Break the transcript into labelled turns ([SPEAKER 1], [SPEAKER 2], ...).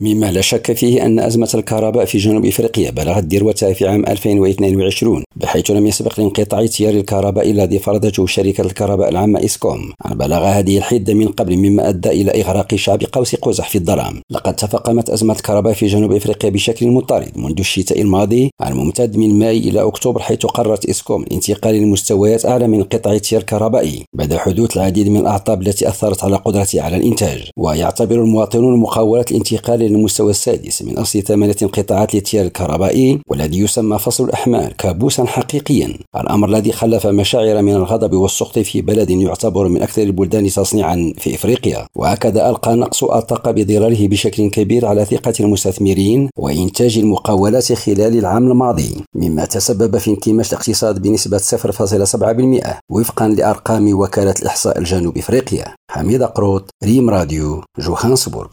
[SPEAKER 1] مما لا شك فيه أن أزمة الكهرباء في جنوب إفريقيا بلغت ذروتها في عام 2022 بحيث لم يسبق لانقطاع تيار الكهرباء الذي فرضته شركة الكهرباء العامة إسكوم. عن بلغ هذه الحدة من قبل مما أدى إلى إغراق شعب قوس قزح في الظلام. لقد تفاقمت أزمة الكهرباء في جنوب إفريقيا بشكل مضطرد منذ الشتاء الماضي الممتد من ماي إلى أكتوبر حيث قررت إسكوم الانتقال لمستويات أعلى من قطع التيار الكهربائي بعد حدوث العديد من الأعطاب التي أثرت على قدرته على الإنتاج. ويعتبر المواطنون محاولة الانتقال للمستوى السادس من أصل ثمانية انقطاعات للتيار الكهربائي والذي يسمى فصل الأحمال كابوسا حقيقيا. الأمر الذي خلف مشاعر من الغضب والسخط في بلد يعتبر من أكثر البلدان تصنيعا في إفريقيا. وهكذا ألقى نقص الطاقة بضرره بشكل كبير على ثقة المستثمرين وإنتاج المقاولات خلال العام الماضي مما تسبب في انكماش الاقتصاد بنسبة 0.7% وفقا لأرقام وكالة الإحصاء الجنوب إفريقيا. حميد قروط ريم راديو جوهانسبورغ.